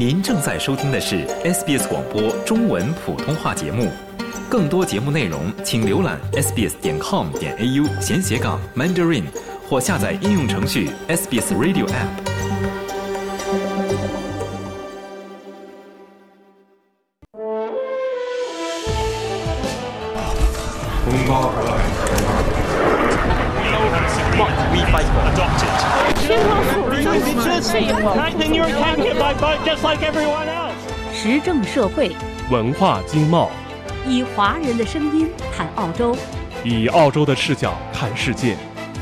您正在收听的是 SBS 广播中文普通话节目。更多节目内容，请浏览 sbs 点 com 点 au 闲斜杠 mandarin，或下载应用程序 SBS Radio App。时政社会，文化经贸，以华人的声音谈澳洲，以澳洲的视角看世界。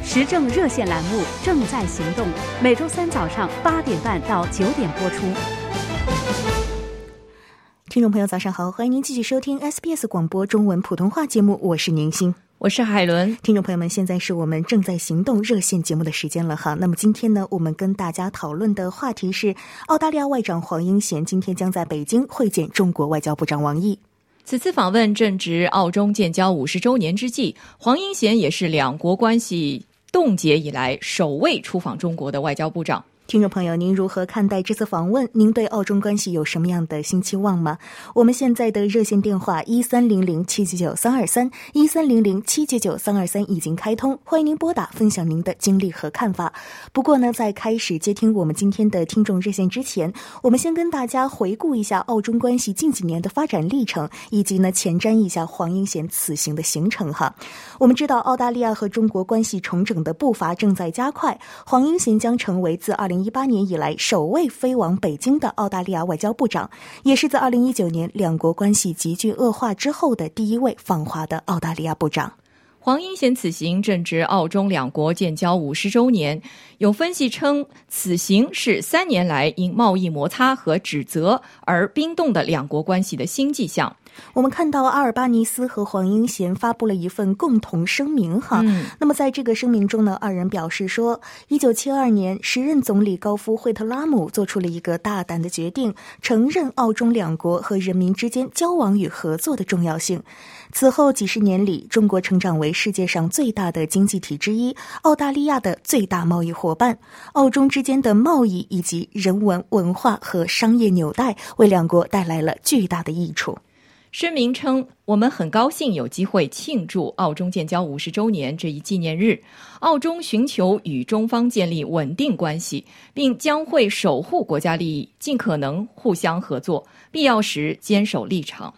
时政热线栏目正在行动，每周三早上八点半到九点播出。听众朋友，早上好，欢迎您继续收听 SBS 广播中文普通话节目，我是宁欣。我是海伦，听众朋友们，现在是我们正在行动热线节目的时间了哈。那么今天呢，我们跟大家讨论的话题是，澳大利亚外长黄英贤今天将在北京会见中国外交部长王毅。此次访问正值澳中建交五十周年之际，黄英贤也是两国关系冻结以来首位出访中国的外交部长。听众朋友，您如何看待这次访问？您对澳中关系有什么样的新期望吗？我们现在的热线电话一三零零七九九三二三一三零零七九九三二三已经开通，欢迎您拨打分享您的经历和看法。不过呢，在开始接听我们今天的听众热线之前，我们先跟大家回顾一下澳中关系近几年的发展历程，以及呢前瞻一下黄英贤此行的行程哈。我们知道，澳大利亚和中国关系重整的步伐正在加快，黄英贤将成为自二零。一八年以来首位飞往北京的澳大利亚外交部长，也是在二零一九年两国关系急剧恶化之后的第一位访华的澳大利亚部长。黄英贤此行正值澳中两国建交五十周年，有分析称，此行是三年来因贸易摩擦和指责而冰冻的两国关系的新迹象。我们看到阿尔巴尼斯和黄英贤发布了一份共同声明，哈。那么在这个声明中呢，二人表示说，一九七二年时任总理高夫惠特拉姆做出了一个大胆的决定，承认澳中两国和人民之间交往与合作的重要性。此后几十年里，中国成长为世界上最大的经济体之一，澳大利亚的最大贸易伙伴。澳中之间的贸易以及人文、文化和商业纽带，为两国带来了巨大的益处。声明称：“我们很高兴有机会庆祝澳中建交五十周年这一纪念日。澳中寻求与中方建立稳定关系，并将会守护国家利益，尽可能互相合作，必要时坚守立场。”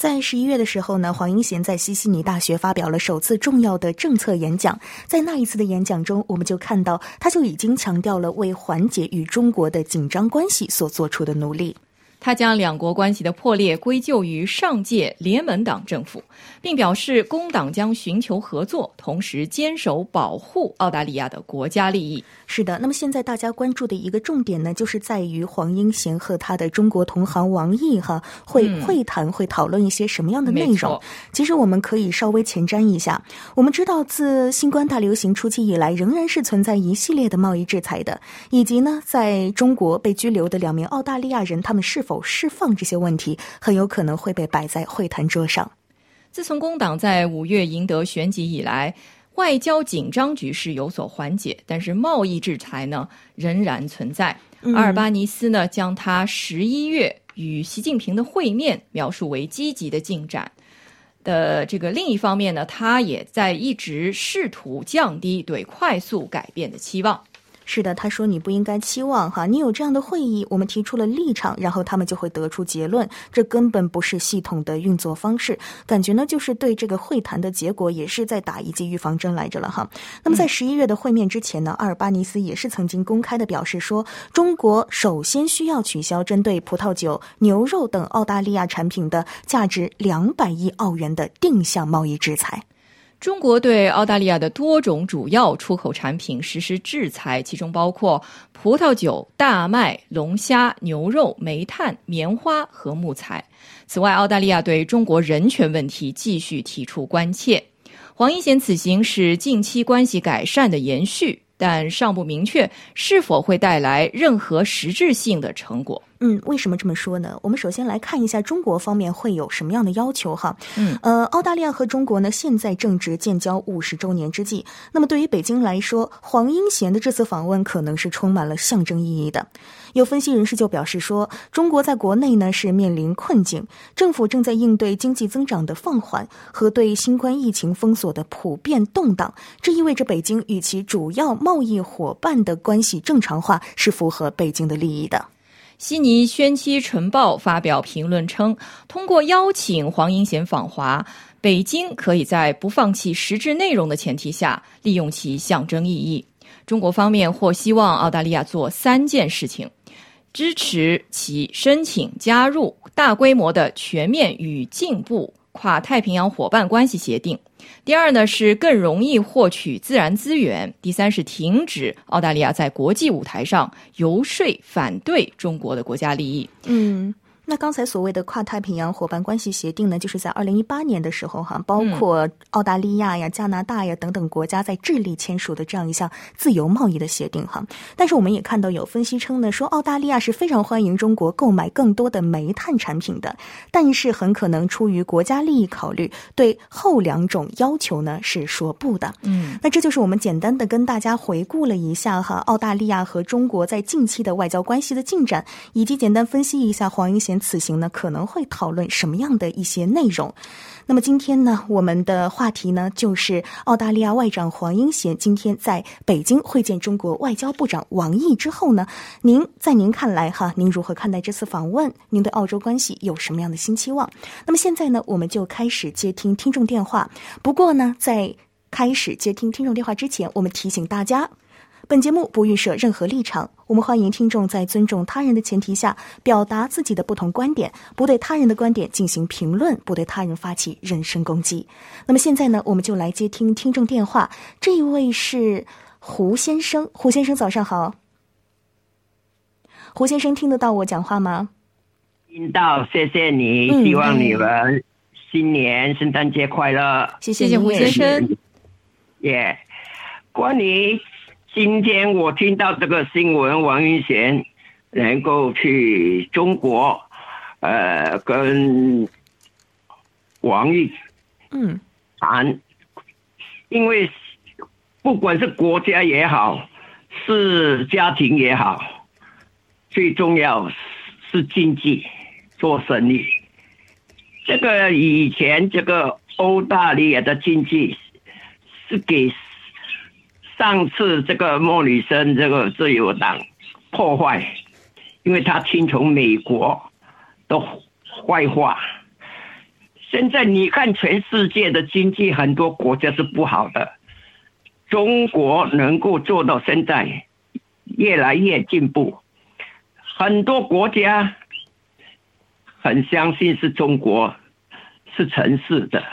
在十一月的时候呢，黄英贤在西悉尼大学发表了首次重要的政策演讲。在那一次的演讲中，我们就看到他就已经强调了为缓解与中国的紧张关系所做出的努力。他将两国关系的破裂归咎于上届联盟党政府，并表示工党将寻求合作，同时坚守保护澳大利亚的国家利益。是的，那么现在大家关注的一个重点呢，就是在于黄英贤和他的中国同行王毅哈会会谈，会讨论一些什么样的内容？其实我们可以稍微前瞻一下。我们知道，自新冠大流行初期以来，仍然是存在一系列的贸易制裁的，以及呢，在中国被拘留的两名澳大利亚人，他们是否否释放这些问题很有可能会被摆在会谈桌上。自从工党在五月赢得选举以来，外交紧张局势有所缓解，但是贸易制裁呢仍然存在。阿尔巴尼斯呢将他十一月与习近平的会面描述为积极的进展的这个另一方面呢，他也在一直试图降低对快速改变的期望。是的，他说你不应该期望哈，你有这样的会议，我们提出了立场，然后他们就会得出结论，这根本不是系统的运作方式。感觉呢，就是对这个会谈的结果也是在打一剂预防针来着了哈。那么在十一月的会面之前呢，阿尔巴尼斯也是曾经公开的表示说，中国首先需要取消针对葡萄酒、牛肉等澳大利亚产品的价值两百亿澳元的定向贸易制裁。中国对澳大利亚的多种主要出口产品实施制裁，其中包括葡萄酒、大麦、龙虾、牛肉、煤炭、棉花和木材。此外，澳大利亚对中国人权问题继续提出关切。黄英贤此行是近期关系改善的延续，但尚不明确是否会带来任何实质性的成果。嗯，为什么这么说呢？我们首先来看一下中国方面会有什么样的要求哈。嗯，呃，澳大利亚和中国呢，现在正值建交五十周年之际。那么对于北京来说，黄英贤的这次访问可能是充满了象征意义的。有分析人士就表示说，中国在国内呢是面临困境，政府正在应对经济增长的放缓和对新冠疫情封锁的普遍动荡。这意味着北京与其主要贸易伙伴的关系正常化是符合北京的利益的。悉尼宣期晨报发表评论称，通过邀请黄英贤访华，北京可以在不放弃实质内容的前提下，利用其象征意义。中国方面或希望澳大利亚做三件事情。支持其申请加入大规模的全面与进步跨太平洋伙伴关系协定。第二呢是更容易获取自然资源。第三是停止澳大利亚在国际舞台上游说反对中国的国家利益。嗯。那刚才所谓的跨太平洋伙伴关系协定呢，就是在二零一八年的时候哈，包括澳大利亚呀、加拿大呀等等国家在智利签署的这样一项自由贸易的协定哈。但是我们也看到有分析称呢，说澳大利亚是非常欢迎中国购买更多的煤炭产品的，但是很可能出于国家利益考虑，对后两种要求呢是说不的。嗯，那这就是我们简单的跟大家回顾了一下哈，澳大利亚和中国在近期的外交关系的进展，以及简单分析一下黄英贤。此行呢可能会讨论什么样的一些内容？那么今天呢，我们的话题呢就是澳大利亚外长黄英贤今天在北京会见中国外交部长王毅之后呢，您在您看来哈，您如何看待这次访问？您对澳洲关系有什么样的新期望？那么现在呢，我们就开始接听听众电话。不过呢，在开始接听听众电话之前，我们提醒大家。本节目不预设任何立场，我们欢迎听众在尊重他人的前提下表达自己的不同观点，不对他人的观点进行评论，不对他人发起人身攻击。那么现在呢，我们就来接听听众电话。这一位是胡先生，胡先生早上好。胡先生听得到我讲话吗？听到，谢谢你。希望你们新年圣诞节快乐。谢谢谢胡先生。耶，关于。今天我听到这个新闻，王云贤能够去中国，呃，跟王毅嗯谈，因为不管是国家也好，是家庭也好，最重要是经济做生意。这个以前这个欧大利亚的经济是给。上次这个莫里森这个自由党破坏，因为他听从美国的坏话。现在你看，全世界的经济很多国家是不好的，中国能够做到现在越来越进步，很多国家很相信是中国是城市的，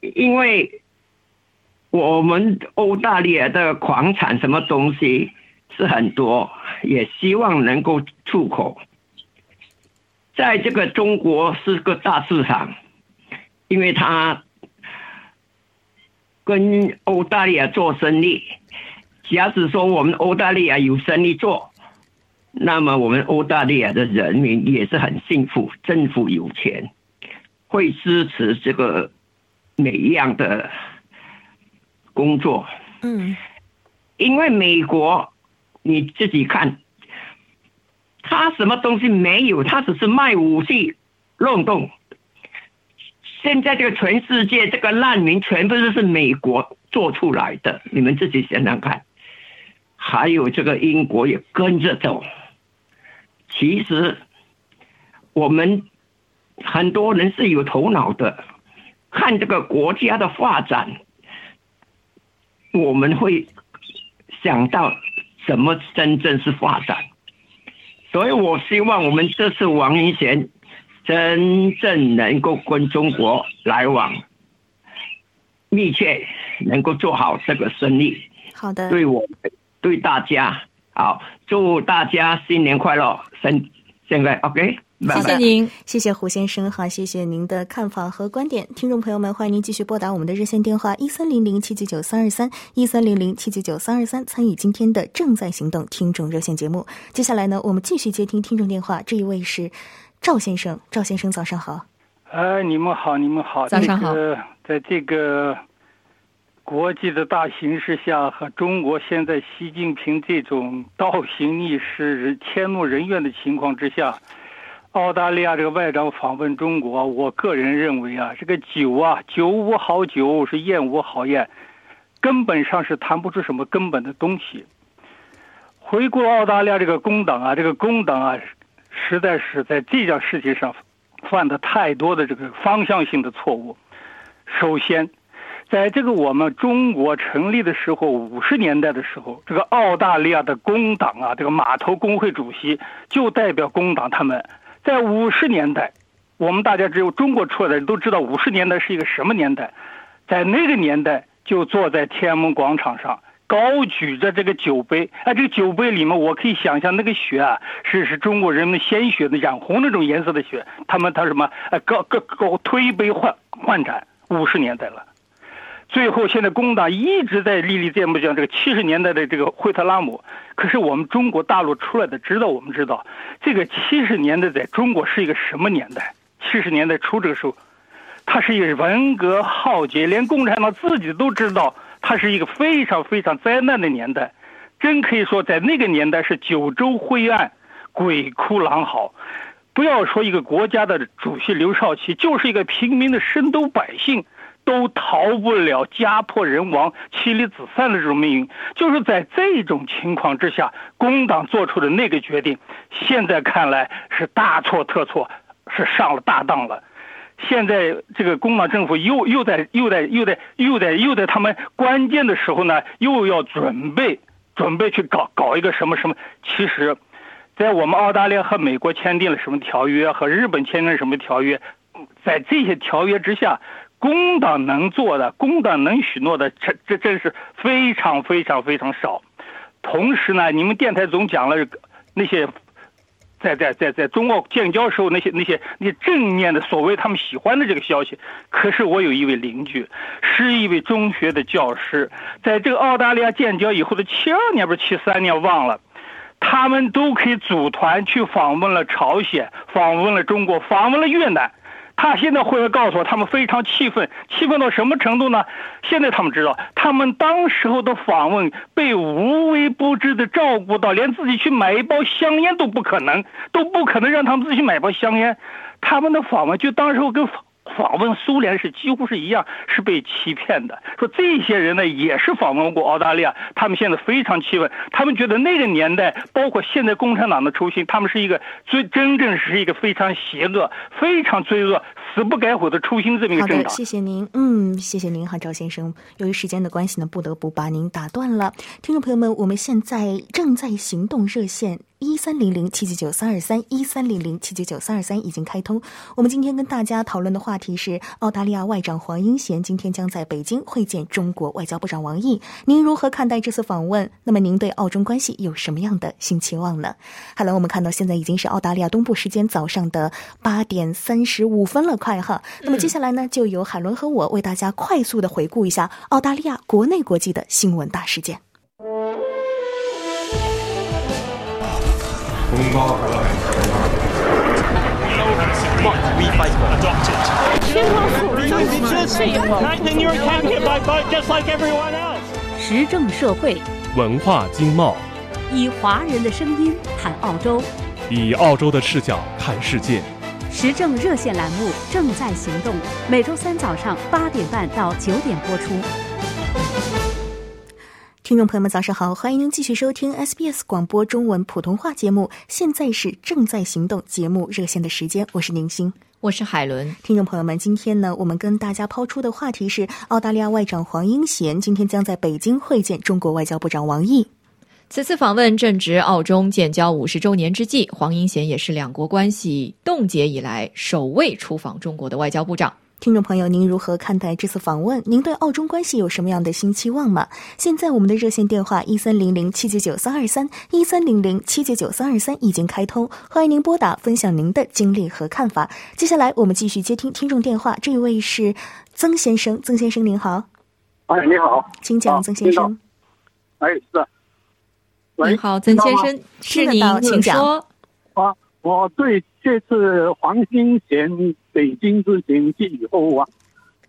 因为。我们澳大利亚的矿产什么东西是很多，也希望能够出口。在这个中国是个大市场，因为他跟澳大利亚做生意。假使说我们澳大利亚有生意做，那么我们澳大利亚的人民也是很幸福，政府有钱，会支持这个每一样的。工作，嗯，因为美国你自己看，他什么东西没有，他只是卖武器、漏洞。现在这个全世界这个难民全部都是美国做出来的，你们自己想想看。还有这个英国也跟着走。其实我们很多人是有头脑的，看这个国家的发展。我们会想到什么真正是发展，所以我希望我们这次王英贤真正能够跟中国来往密切，能够做好这个生意。好的，对我对大家好，祝大家新年快乐！现现在 OK。谢谢您，谢谢胡先生哈，谢谢您的看法和观点。听众朋友们，欢迎您继续拨打我们的热线电话一三零零七九九三二三一三零零七九九三二三，参与今天的正在行动听众热线节目。接下来呢，我们继续接听听众电话，这一位是赵先生，赵先生早上好。哎，你们好，你们好，早上好。在这个国际的大形势下，和中国现在习近平这种倒行逆施、天怒人怨的情况之下。澳大利亚这个外长访问中国，我个人认为啊，这个酒啊，酒无好酒，是宴无好宴，根本上是谈不出什么根本的东西。回顾澳大利亚这个工党啊，这个工党啊，实在是在这件事情上犯的太多的这个方向性的错误。首先，在这个我们中国成立的时候，五十年代的时候，这个澳大利亚的工党啊，这个码头工会主席就代表工党他们。在五十年代，我们大家只有中国出来的人都知道五十年代是一个什么年代。在那个年代，就坐在天安门广场上，高举着这个酒杯。哎，这个酒杯里面，我可以想象那个血啊，是是中国人民鲜血的染红那种颜色的血。他们他什么？哎，高高高推杯换换盏。五十年代了，最后现在工党一直在历历在目讲这个七十年代的这个惠特拉姆。可是我们中国大陆出来的知道，我们知道这个七十年代在中国是一个什么年代？七十年代初这个时候，它是一个文革浩劫，连共产党自己都知道，它是一个非常非常灾难的年代。真可以说，在那个年代是九州灰暗，鬼哭狼嚎。不要说一个国家的主席刘少奇，就是一个平民的深都百姓。都逃不了家破人亡、妻离子散的这种命运。就是在这种情况之下，工党做出的那个决定，现在看来是大错特错，是上了大当了。现在这个工党政府又又在又在又在又在又在他们关键的时候呢，又要准备准备去搞搞一个什么什么。其实，在我们澳大利亚和美国签订了什么条约，和日本签订什么条约，在这些条约之下。工党能做的，工党能许诺的，这这真是非常非常非常少。同时呢，你们电台总讲了那些在在在在中澳建交时候那些那些那些正面的所谓他们喜欢的这个消息。可是我有一位邻居，是一位中学的教师，在这个澳大利亚建交以后的七二年不是七三年忘了，他们都可以组团去访问了朝鲜，访问了中国，访问了越南。他现在回来告诉我，他们非常气愤，气愤到什么程度呢？现在他们知道，他们当时候的访问被无微不至的照顾到，连自己去买一包香烟都不可能，都不可能让他们自己买包香烟。他们的访问就当时候跟。访问苏联是几乎是一样，是被欺骗的。说这些人呢，也是访问过澳大利亚，他们现在非常气愤，他们觉得那个年代，包括现在共产党的初心，他们是一个最真正是一个非常邪恶、非常罪恶、死不改悔的初心这么一个政党。好的，谢谢您，嗯，谢谢您哈，赵先生。由于时间的关系呢，不得不把您打断了。听众朋友们，我们现在正在行动热线。一三零零七九九三二三一三零零七九九三二三已经开通。我们今天跟大家讨论的话题是澳大利亚外长黄英贤今天将在北京会见中国外交部长王毅。您如何看待这次访问？那么您对澳中关系有什么样的新期望呢？好了，我们看到现在已经是澳大利亚东部时间早上的八点三十五分了，快哈。那么接下来呢，就由海伦和我为大家快速的回顾一下澳大利亚国内国际的新闻大事件。时政社会，文化经贸，以华人的声音谈澳洲，以澳洲的视角看世界。时政热线栏目正在行动，每周三早上八点半到九点播出。听众朋友们，早上好！欢迎您继续收听 SBS 广播中文普通话节目。现在是正在行动节目热线的时间，我是宁星，我是海伦。听众朋友们，今天呢，我们跟大家抛出的话题是澳大利亚外长黄英贤今天将在北京会见中国外交部长王毅。此次访问正值澳中建交五十周年之际，黄英贤也是两国关系冻结以来首位出访中国的外交部长。听众朋友，您如何看待这次访问？您对澳中关系有什么样的新期望吗？现在我们的热线电话一三零零七九九三二三一三零零七九九三二三已经开通，欢迎您拨打分享您的经历和看法。接下来我们继续接听听众电话，这一位是曾先生，曾先生您好，哎，你好，请讲，曾先生。哎，是。你好，曾先生，是您，请说。啊，我对这次黄金贤。北京之行寄予厚望，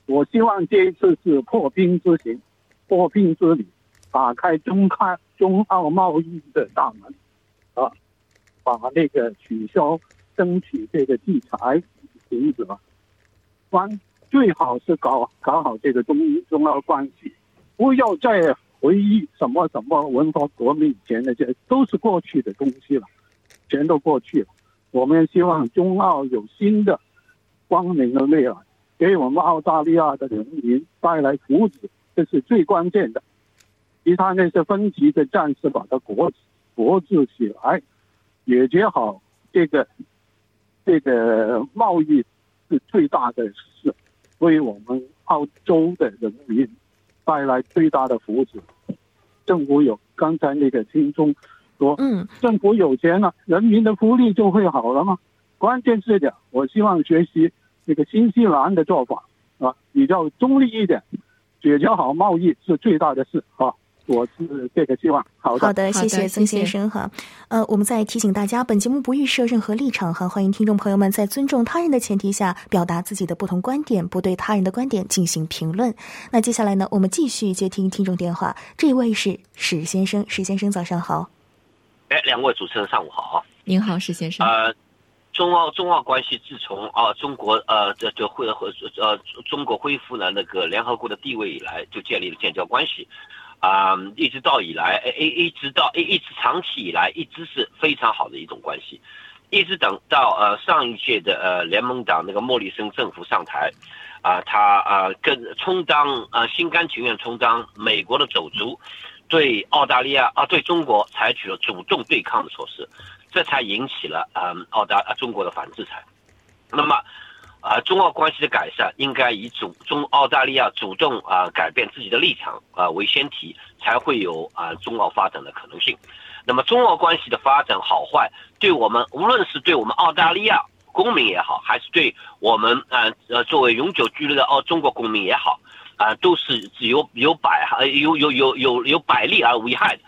我希望这一次是破冰之行，破冰之旅，打开中开中澳贸易的大门，啊，把那个取消争取这个制裁停止吧，关最好是搞搞好这个中中澳关系，不要再回忆什么什么文化革命以前那些都是过去的东西了，全都过去了。我们希望中澳有新的。光明的未来，给我们澳大利亚的人民带来福祉，这是最关键的。其他那些分歧的，暂时把它国国治起来，解决好这个这个贸易是最大的事，为我们澳洲的人民带来最大的福祉。政府有刚才那个听众说，嗯，政府有钱了，人民的福利就会好了吗？关键是点，我希望学习。那个新西兰的做法啊，比较中立一点，解决好贸易是最大的事啊。我是这个希望。好的，好的，谢谢曾先生哈。呃，我们再提醒大家，本节目不预设任何立场哈，欢迎听众朋友们在尊重他人的前提下表达自己的不同观点，不对他人的观点进行评论。那接下来呢，我们继续接听听众电话，这一位是史先生，史先生早上好。哎，两位主持人上午好。您好，石先生。呃。中澳中澳关系自从啊中国呃这这恢和呃中国恢复了那个联合国的地位以来，就建立了建交关系，啊一直到以来一一直到一一直长期以来一直是非常好的一种关系，一直等到呃上一届的呃联盟党那个莫里森政府上台，啊他啊跟充当啊心甘情愿充当美国的手足，对澳大利亚啊对中国采取了主动对抗的措施。这才引起了嗯澳大啊中国的反制裁，那么，啊中澳关系的改善应该以主中澳大利亚主动啊改变自己的立场啊为先提，才会有啊中澳发展的可能性。那么中澳关系的发展好坏，对我们无论是对我们澳大利亚公民也好，还是对我们啊呃作为永久居留的澳中国公民也好，啊都是有有百有有有有有百利而无一害的，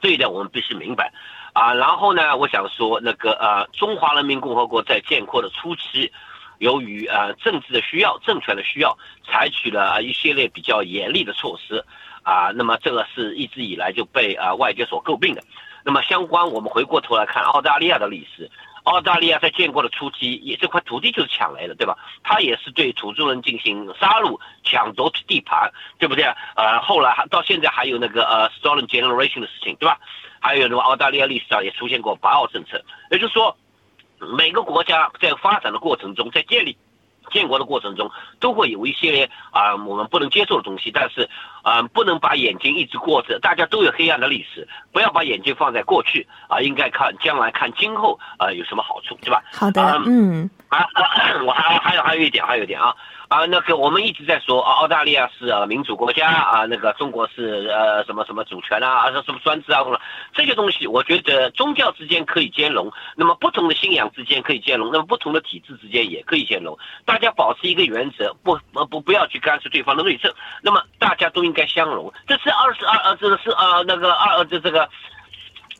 这一点我们必须明白。啊，然后呢，我想说，那个呃，中华人民共和国在建国的初期，由于呃政治的需要、政权的需要，采取了一系列比较严厉的措施，啊，那么这个是一直以来就被啊外界所诟病的。那么相关，我们回过头来看澳大利亚的历史，澳大利亚在建国的初期，也这块土地就是抢来的，对吧？他也是对土著人进行杀戮、抢夺地盘，对不对？呃，后来还到现在还有那个呃 stolen generation 的事情，对吧？还有什么？澳大利亚历史上也出现过“八澳政策”，也就是说，每个国家在发展的过程中，在建立建国的过程中，都会有一些啊我们不能接受的东西。但是啊，不能把眼睛一直过着，大家都有黑暗的历史，不要把眼睛放在过去啊，应该看将来，看今后啊有什么好处，对吧？好的，嗯，啊，我还还有还有一点，还有一点啊。啊，那个我们一直在说啊，澳大利亚是啊民主国家啊，那个中国是呃什么什么主权啊，什么什么专制啊，这些东西，我觉得宗教之间可以兼容，那么不同的信仰之间可以兼容，那么不同的体制之间也可以兼容，大家保持一个原则，不不不要去干涉对方的内政，那么大家都应该相容。这是二十二呃这个是呃那个二呃这这个，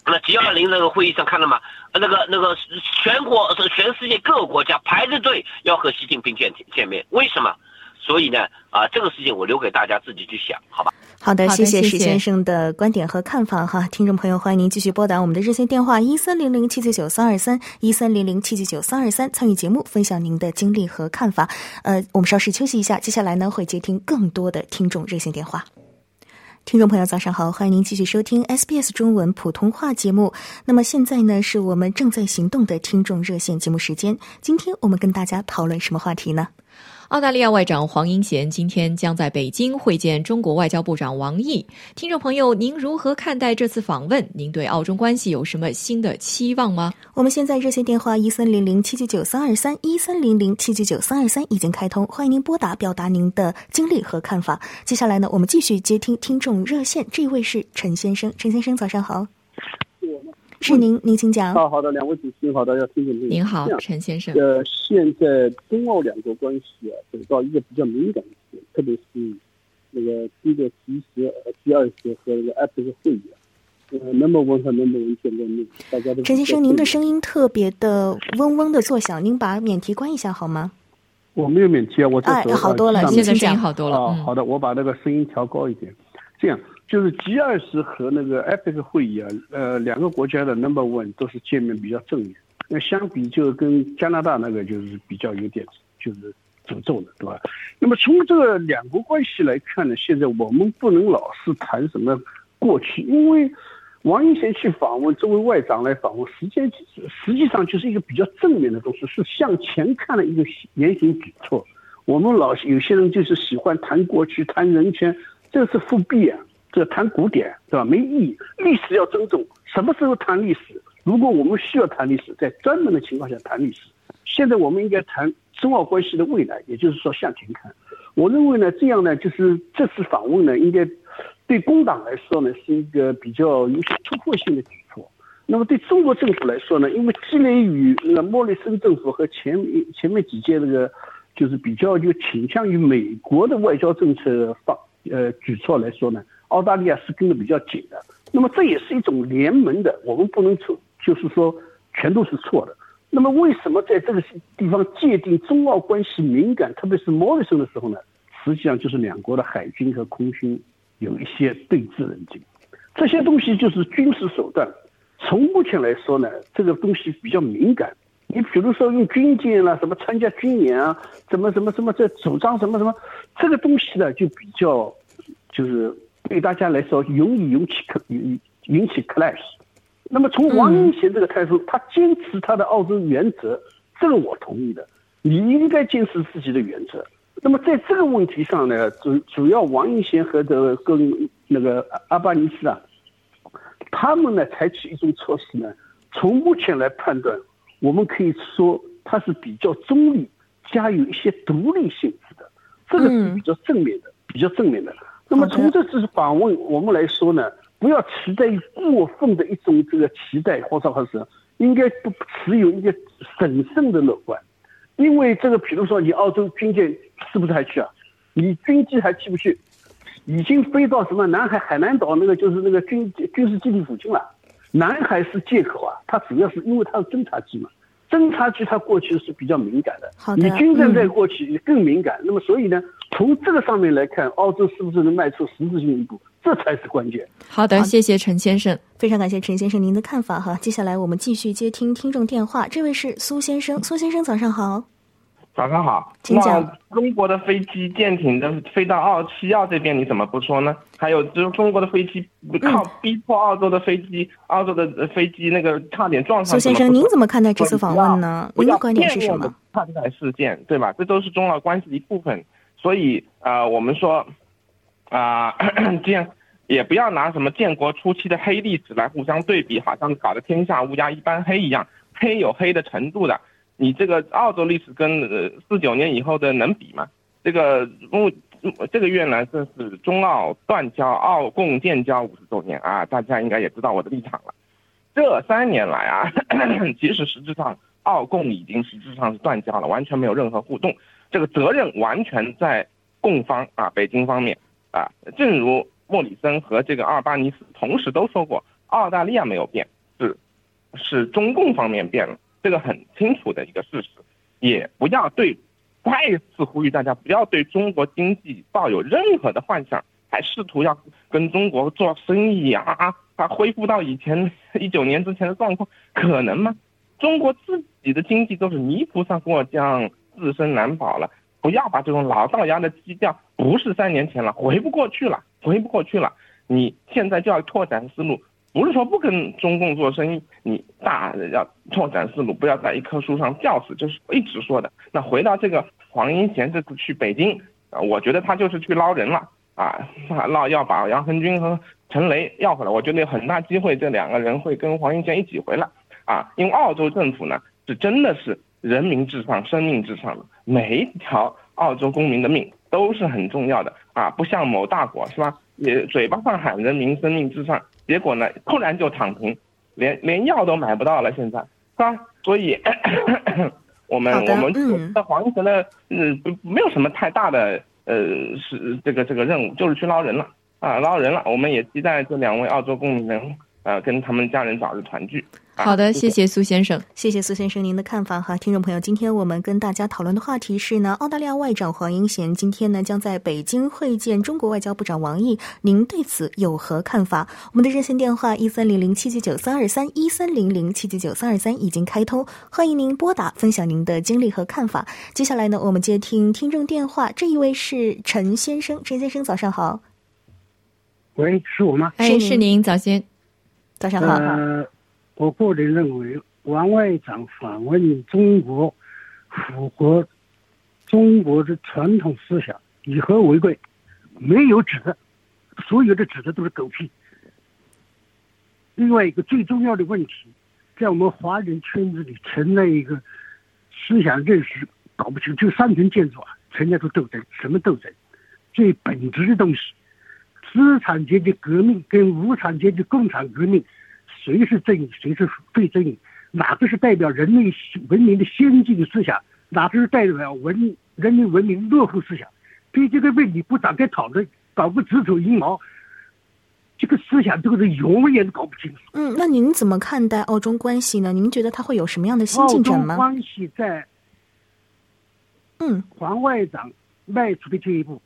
那 G 二零那个会议上看了吗？那个那个全国是全世界各个国家排着队要和习近平见见面，为什么？所以呢，啊，这个事情我留给大家自己去想，好吧？好的，谢谢史先生的观点和看法哈。听众朋友，欢迎您继续拨打我们的热线电话一三零零七九九三二三一三零零七九九三二三，参与节目，分享您的经历和看法。呃，我们稍事休息一下，接下来呢会接听更多的听众热线电话。听众朋友，早上好，欢迎您继续收听 SBS 中文普通话节目。那么现在呢，是我们正在行动的听众热线节目时间。今天我们跟大家讨论什么话题呢？澳大利亚外长黄英贤今天将在北京会见中国外交部长王毅。听众朋友，您如何看待这次访问？您对澳中关系有什么新的期望吗？我们现在热线电话一三零零七九九三二三一三零零七九九三二三已经开通，欢迎您拨打表达您的经历和看法。接下来呢，我们继续接听听众热线，这位是陈先生，陈先生早上好。是您，您请讲。啊，好的，两位主持人好，的，要听众朋友。您好，陈先生。呃，现在中澳两国关系啊，走到一个比较敏感的点，特别是那个第一个 G 十、G 二十和那个 APEC 会议啊，呃，Number One 和 Number One 见过面，大家都。陈先生，您的声音特别的嗡嗡的作响，您把免提关一下好吗？我没有免提啊，我哎，好多了，现在声音好多了。啊，好的，我把那个声音调高一点，这样。就是 G 二十和那个 APEC 会议啊，呃，两个国家的 Number One 都是见面比较正面。那相比就跟加拿大那个就是比较有点就是诅咒的，对吧？那么从这个两国关系来看呢，现在我们不能老是谈什么过去，因为王英贤去访问，作为外长来访问，实际实际上就是一个比较正面的东西，是向前看的一个言行举措。我们老有些人就是喜欢谈过去、谈人权，这是复辟啊。这谈古典，对吧？没意义。历史要尊重。什么时候谈历史？如果我们需要谈历史，在专门的情况下谈历史。现在我们应该谈中澳关系的未来，也就是说向前看。我认为呢，这样呢，就是这次访问呢，应该对工党来说呢，是一个比较有些突破性的举措。那么对中国政府来说呢，因为积累于那个莫里森政府和前前面几届那个，就是比较就倾向于美国的外交政策方呃举措来说呢。澳大利亚是跟的比较紧的，那么这也是一种联盟的，我们不能错就是说全都是错的。那么为什么在这个地方界定中澳关系敏感，特别是莫里森的时候呢？实际上就是两国的海军和空军有一些对峙人境，这些东西就是军事手段。从目前来说呢，这个东西比较敏感。你比如说用军舰啦，什么参加军演啊，怎么什么什么这主张什么什么，这个东西呢就比较就是。对大家来说，容易引起引引起 clash。那么从王英贤这个态度，他坚持他的澳洲原则，这个我同意的。你应该坚持自己的原则。那么在这个问题上呢，主主要王英贤和这个跟那个阿巴尼斯啊，他们呢采取一种措施呢，从目前来判断，我们可以说他是比较中立，加有一些独立性质的，这个是比较正面的，比较正面的。那么从这次访问我们来说呢，不要期待过分的一种这个期待或者或是应该不持有一个审慎的乐观，因为这个，比如说你澳洲军舰是不是还去啊？你军机还去不去？已经飞到什么南海海南岛那个就是那个军军事基地附近了。南海是借口啊，它主要是因为它是侦察机嘛。侦察机它过去是比较敏感的，你军舰再过去更敏感。那么所以呢，从这个上面来看，澳洲是不是能迈出实质性一步，这才是关键。好的，谢谢陈先生，非常感谢陈先生您的看法哈。接下来我们继续接听听众电话，这位是苏先生，苏先生早上好。早上好，请讲。中国的飞机、舰艇的飞到澳西澳这边，你怎么不说呢？还有就是中国的飞机靠逼迫澳洲的飞机，澳洲的飞机那个差点撞上。苏先生，您怎么看待这次访问呢？您的观点是什么？看待事件，对吧？这都是中澳关系的一部分。所以啊，我们说啊，这样也不要拿什么建国初期的黑历史来互相对比，好像搞得天下乌鸦一般黑一样，黑有黑的程度的。你这个澳洲历史跟四九年以后的能比吗？这个目这个月呢，这是中澳断交、澳共建交五十周年啊，大家应该也知道我的立场了。这三年来啊，其实实质上澳共已经实质上是断交了，完全没有任何互动，这个责任完全在共方啊，北京方面啊。正如莫里森和这个阿尔巴尼斯同时都说过，澳大利亚没有变，是是中共方面变了。这个很清楚的一个事实，也不要对，再次呼吁大家不要对中国经济抱有任何的幻想，还试图要跟中国做生意啊，啊，恢复到以前一九年之前的状况，可能吗？中国自己的经济都是泥菩萨过江，自身难保了，不要把这种老道牙的基调，不是三年前了，回不过去了，回不过去了，你现在就要拓展思路，不是说不跟中共做生意，你大要拓展思路，不要在一棵树上吊死，就是一直说的。那回到这个黄英贤这次去北京啊，我觉得他就是去捞人了啊，捞要把杨恒军和陈雷要回来。我觉得有很大机会，这两个人会跟黄英贤一起回来啊，因为澳洲政府呢是真的是人民至上、生命至上的，每一条澳洲公民的命都是很重要的啊，不像某大国是吧？也嘴巴上喊人民生命至上。结果呢，突然就躺平，连连药都买不到了，现在是吧？所以，我们我们在黄英贤的嗯，没有什么太大的呃是这个这个任务，就是去捞人了啊，捞人了。我们也期待这两位澳洲公民能呃跟他们家人早日团聚。好的，谢谢苏先生，谢谢苏先生您的看法哈，听众朋友，今天我们跟大家讨论的话题是呢，澳大利亚外长黄英贤今天呢将在北京会见中国外交部长王毅，您对此有何看法？我们的热线电话一三零零七九九三二三一三零零七九九三二三已经开通，欢迎您拨打分享您的经历和看法。接下来呢，我们接听听众电话，这一位是陈先生，陈先生早上好。喂，是我吗？哎，是您，早先，早上好。我个人认为，王外长访问中国，符合中国的传统思想，以和为贵，没有指责，所有的指责都是狗屁。另外一个最重要的问题，在我们华人圈子里存在一个思想认识搞不清，就三层建筑啊，存在着斗争，什么斗争？最本质的东西，资产阶级革命跟无产阶级共产革命。谁是正义，谁是非正义？哪个是代表人类文明的先进的思想？哪个是代表文人类文明落后思想？对这个问题不展开讨论，搞个指手阴谋，这个思想这个是永远都搞不清楚。嗯，那您怎么看待澳中关系呢？您觉得它会有什么样的新进展吗？关系在，嗯，黄外长迈出的这一步，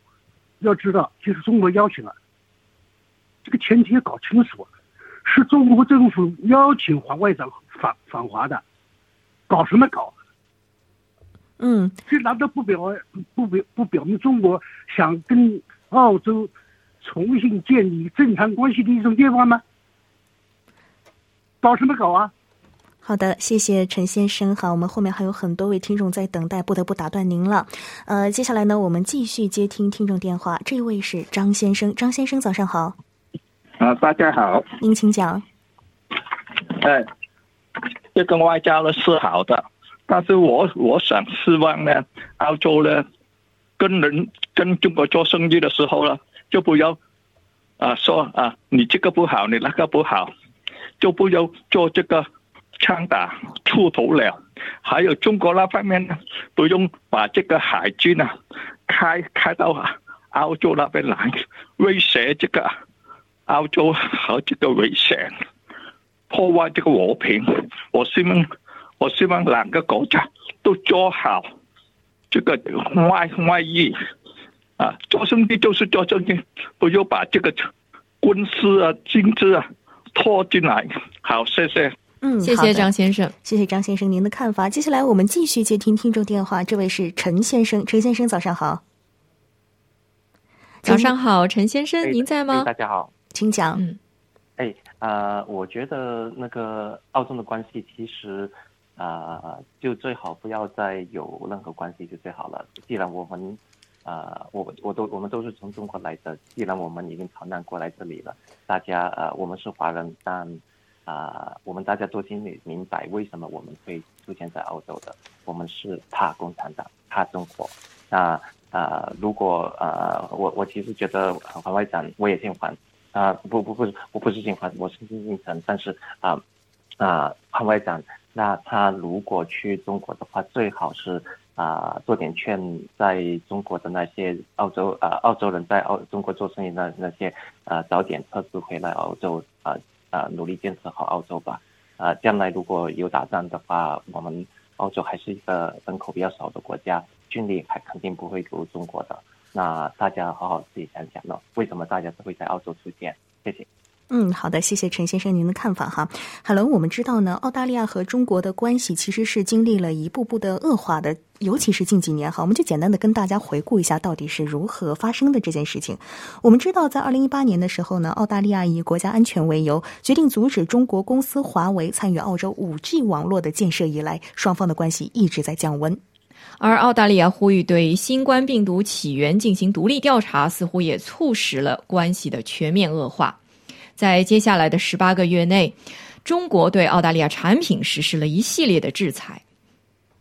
要知道，就是中国邀请了，这个前提要搞清楚。是中国政府邀请华外长访访华的，搞什么搞？嗯，这难道不表不表不表明中国想跟澳洲重新建立正常关系的一种愿望吗？搞什么搞啊？好的，谢谢陈先生。哈，我们后面还有很多位听众在等待，不得不打断您了。呃，接下来呢，我们继续接听听众电话。这位是张先生，张先生早上好。啊，大家好，您请讲。哎，这个外交呢是好的，但是我我想希望呢，澳洲呢跟人跟中国做生意的时候呢，就不要啊说啊你这个不好，你那个不好，就不要做这个枪打出头鸟。还有中国那方面呢，不用把这个海军啊开开到澳洲那边来威胁这个。澳洲和这个危险，破坏这个和平。我希望，我希望两个国家都做好这个外外意啊，做生意就是做生意，不要把这个军事啊、经济啊拖进来。好，谢谢。嗯，谢谢张先生，谢谢张先生您的看法。接下来我们继续接听听众电话，这位是陈先生，陈先生早上好。早上好，陈先生，您在吗？大家好。请讲。嗯，哎，呃，我觉得那个澳中的关系其实，呃，就最好不要再有任何关系就最好了。既然我们，呃，我我都我们都是从中国来的，既然我们已经逃难过来这里了，大家呃，我们是华人，但啊，我们大家都心里明白为什么我们会出现在澳洲的。我们是怕共产党，怕中国。那啊，如果呃，我我其实觉得黄外长我也姓黄。啊不不不，我不是金华，我是金金城。但是啊啊，潘外长，那他如果去中国的话，最好是啊做点劝，在中国的那些澳洲啊澳洲人在澳中国做生意的那些啊早点撤资回来澳洲啊啊努力建设好澳洲吧啊将来如果有打仗的话，我们澳洲还是一个人口比较少的国家，军力还肯定不会如中国的。那大家好好自己想想了，为什么大家都会在澳洲出现？谢谢。嗯，好的，谢谢陈先生您的看法哈。Hello，，我们知道呢，澳大利亚和中国的关系其实是经历了一步步的恶化的，尤其是近几年哈。我们就简单的跟大家回顾一下，到底是如何发生的这件事情。我们知道，在二零一八年的时候呢，澳大利亚以国家安全为由，决定阻止中国公司华为参与澳洲五 G 网络的建设以来，双方的关系一直在降温。而澳大利亚呼吁对新冠病毒起源进行独立调查，似乎也促使了关系的全面恶化。在接下来的十八个月内，中国对澳大利亚产品实施了一系列的制裁。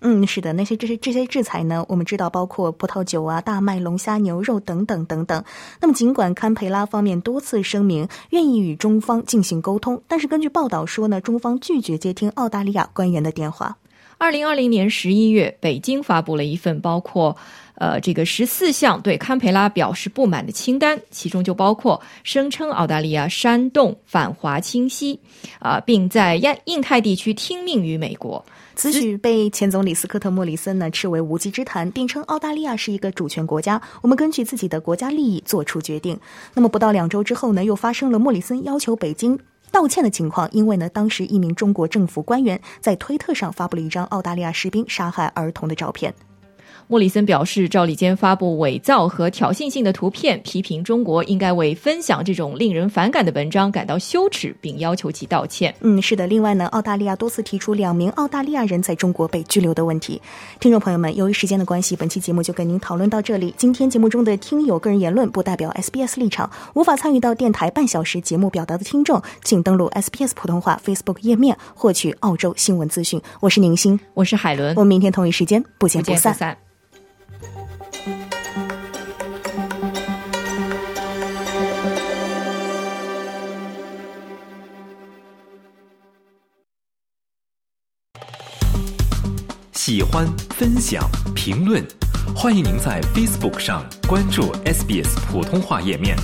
嗯，是的，那些这些这些制裁呢，我们知道包括葡萄酒啊、大麦、龙虾、牛肉等等等等。那么，尽管堪培拉方面多次声明愿意与中方进行沟通，但是根据报道说呢，中方拒绝接听澳大利亚官员的电话。二零二零年十一月，北京发布了一份包括。呃，这个十四项对堪培拉表示不满的清单，其中就包括声称澳大利亚煽动反华清晰，啊，并在亚印太地区听命于美国。此举被前总理斯科特·莫里森呢斥为无稽之谈，并称澳大利亚是一个主权国家，我们根据自己的国家利益做出决定。那么不到两周之后呢，又发生了莫里森要求北京道歉的情况，因为呢，当时一名中国政府官员在推特上发布了一张澳大利亚士兵杀害儿童的照片。莫里森表示，赵立坚发布伪造和挑衅性的图片，批评中国应该为分享这种令人反感的文章感到羞耻，并要求其道歉。嗯，是的。另外呢，澳大利亚多次提出两名澳大利亚人在中国被拘留的问题。听众朋友们，由于时间的关系，本期节目就跟您讨论到这里。今天节目中的听友个人言论不代表 SBS 立场，无法参与到电台半小时节目表达的听众，请登录 SBS 普通话 Facebook 页面获取澳洲新闻资讯。我是宁鑫，我是海伦，我们明天同一时间不见不散。喜欢、分享、评论，欢迎您在 Facebook 上关注 SBS 普通话页面。